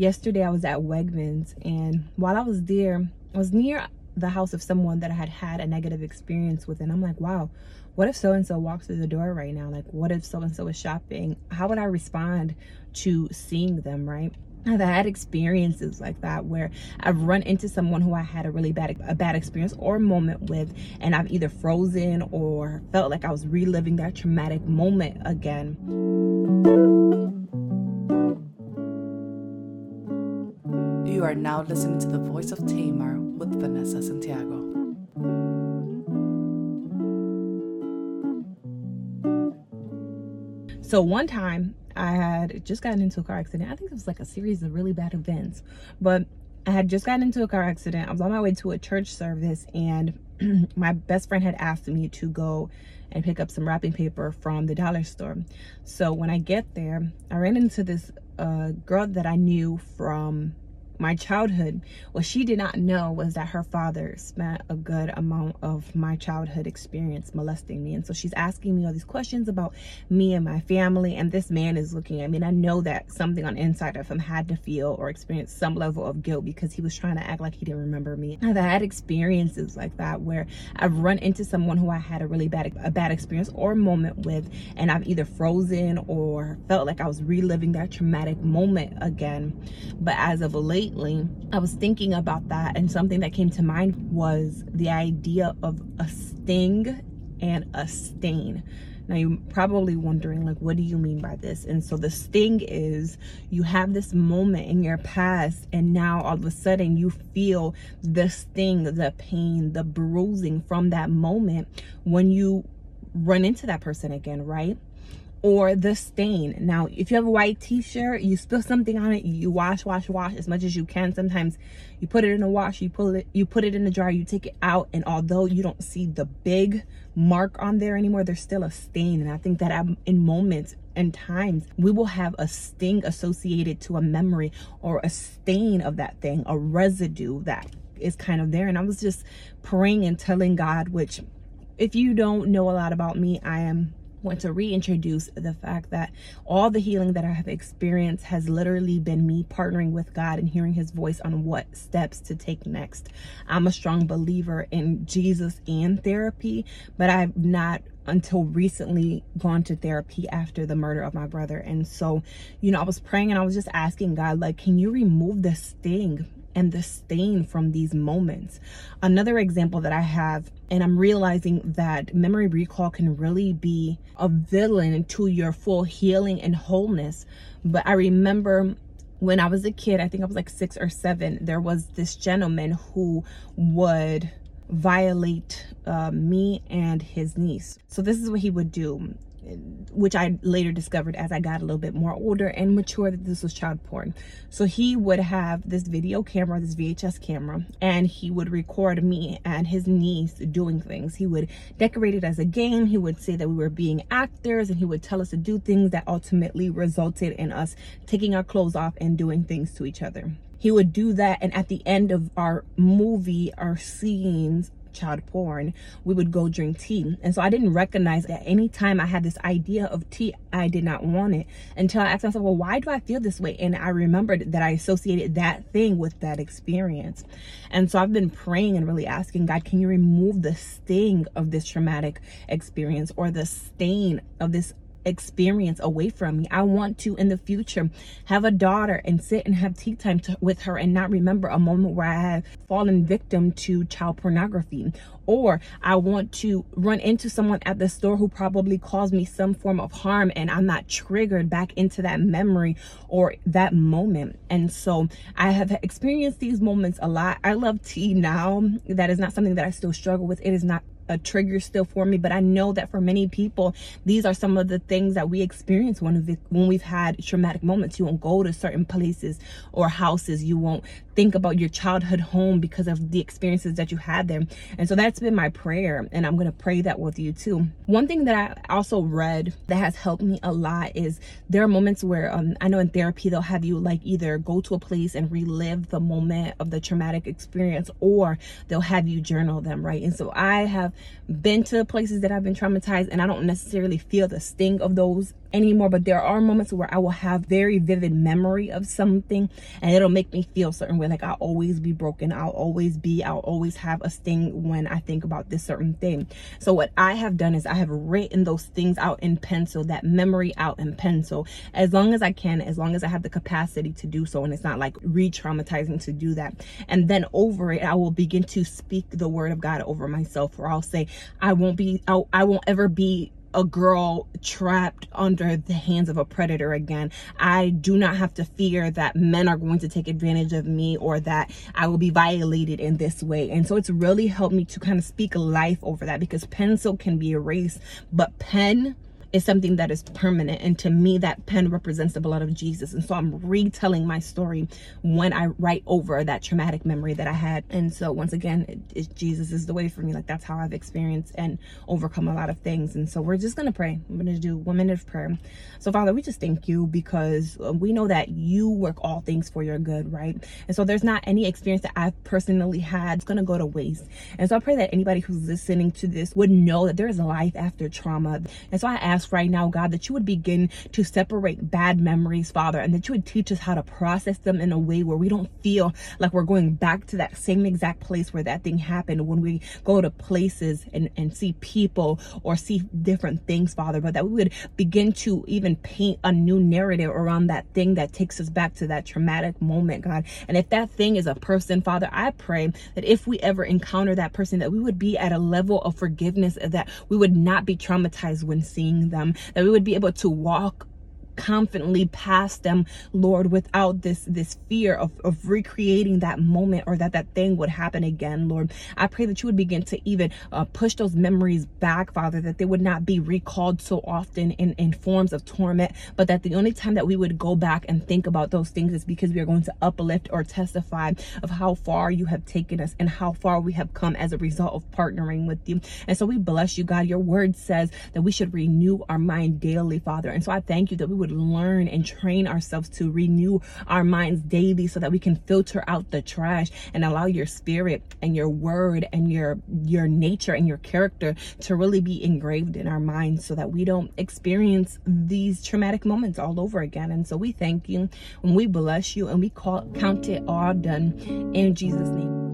yesterday I was at Wegmans and while I was there, I was near the house of someone that I had had a negative experience with and I'm like, wow, what if so-and-so walks through the door right now? Like what if so-and-so is shopping? How would I respond to seeing them, right? I've had experiences like that where I've run into someone who I had a really bad a bad experience or moment with and I've either frozen or felt like I was reliving that traumatic moment again. You are now listening to the voice of Tamar with Vanessa Santiago. So one time I had just gotten into a car accident. I think it was like a series of really bad events, but I had just gotten into a car accident. I was on my way to a church service and my best friend had asked me to go and pick up some wrapping paper from the dollar store. So when I get there, I ran into this uh, girl that I knew from my childhood what she did not know was that her father spent a good amount of my childhood experience molesting me. And so she's asking me all these questions about me and my family. And this man is looking at me. And i know that something on inside of him had to feel or experience some level of guilt because he was trying to act like he didn't remember me. I've had experiences like that where i've run into someone who i had a really bad a bad experience or moment with and i've either frozen or felt like i was reliving that traumatic moment again. But as of late lately, I was thinking about that and something that came to mind was the idea of a sting and a stain. Now you're probably wondering like what do you mean by this? And so the sting is you have this moment in your past and now all of a sudden you feel the sting, the pain, the bruising from that moment when you run into that person again, right? Or the stain. Now, if you have a white t-shirt, you spill something on it, you wash, wash, wash as much as you can. Sometimes you put it in a wash, you pull it, you put it in the dryer, you take it out, and although you don't see the big mark on there anymore, there's still a stain. And I think that in moments and times, we will have a sting associated to a memory or a stain of that thing, a residue that is kind of there. And I was just praying and telling God, which if you don't know a lot about me, I am want to reintroduce the fact that all the healing that I have experienced has literally been me partnering with God and hearing his voice on what steps to take next. I'm a strong believer in Jesus and therapy, but I've not until recently gone to therapy after the murder of my brother. And so, you know, I was praying and I was just asking God, like, can you remove the sting and the stain from these moments. Another example that I have, and I'm realizing that memory recall can really be a villain to your full healing and wholeness. But I remember when I was a kid, I think I was like six or seven, there was this gentleman who would violate uh, me and his niece. So this is what he would do which I later discovered as I got a little bit more older and mature that this was child porn. So he would have this video camera, this VHS camera, and he would record me and his niece doing things. He would decorate it as a game. He would say that we were being actors and he would tell us to do things that ultimately resulted in us taking our clothes off and doing things to each other. He would do that and at the end of our movie, our scenes, child porn, we would go drink tea. And so I didn't recognize that anytime I had this idea of tea, I did not want it until I asked myself, well, why do I feel this way? And I remembered that I associated that thing with that experience. And so I've been praying and really asking God, can you remove the sting of this traumatic experience or the stain of this experience away from me. I want to in the future have a daughter and sit and have tea time to, with her and not remember a moment where I have fallen victim to child pornography. Or I want to run into someone at the store who probably caused me some form of harm and I'm not triggered back into that memory or that moment. And so I have experienced these moments a lot. I love tea now. That is not something that I still struggle with. It is not a trigger still for me but i know that for many people these are some of the things that we experience when when we've had traumatic moments. You won't go to certain places or houses. You won't think about your childhood home because of the experiences that you had there. And so that's been my prayer and i'm going to pray that with you too. One thing that i also read that has helped me a lot is there are moments where um, i know in therapy they'll have you like either go to a place and relive the moment of the traumatic experience or they'll have you journal them right? And so i have been to places that I've been traumatized and I don't necessarily feel the sting of those anymore, but there are moments where I will have very vivid memory of something and it'll make me feel certain way. Like I'll always be broken. I'll always be, I'll always have a sting when I think about this certain thing. So what I have done is I have written those things out in pencil, that memory out in pencil, as long as I can, as long as I have the capacity to do so. And it's not like re-traumatizing to do that. And then over it, I will begin to speak the word of God over myself, or I'll say, I won't be, I, I won't ever be a girl trapped under the hands of a predator again. I do not have to fear that men are going to take advantage of me or that I will be violated in this way. And so it's really helped me to kind of speak life over that because pencil can be erased, but pen is something that is permanent. And to me, that pen represents the blood of Jesus. And so I'm retelling my story when I write over that traumatic memory that I had. And so once again, it, it, Jesus is the way for me. Like that's how I've experienced and overcome a lot of things. And so we're just going to pray. I'm going to do one minute of prayer. So Father, we just thank you because uh, we know that you work all things for your good, right? And so there's not any experience that I've personally had. It's going to go to waste. And so I pray that anybody who's listening to this would know that there is life after trauma. And so I ask ask right now, God, that you would begin to separate bad memories, Father, and that you would teach us how to process them in a way where we don't feel like we're going back to that same exact place where that thing happened when we go to places and, and see people or see different things, Father, but that we would begin to even paint a new narrative around that thing that takes us back to that traumatic moment, God. And if that thing is a person, Father, I pray that if we ever encounter that person, that we would be at a level of forgiveness that we would not be traumatized when seeing them, that we would be able to walk confidently past them lord without this this fear of, of recreating that moment or that that thing would happen again lord. I pray that you would begin to even uh, push those memories back father that they would not be recalled so often in in forms of torment but that the only time that we would go back and think about those things is because we are going to uplift or testify of how far you have taken us and how far we have come as a result of partnering with you. And so we bless you god. Your word says that we should renew our mind daily father. And so i thank you that we would learn and train ourselves to renew our minds daily so that we can filter out the trash and allow your spirit and your word and your your nature and your character to really be engraved in our minds so that we don't experience these traumatic moments all over again. And so we thank you and we bless you and we call count it all done in jesus name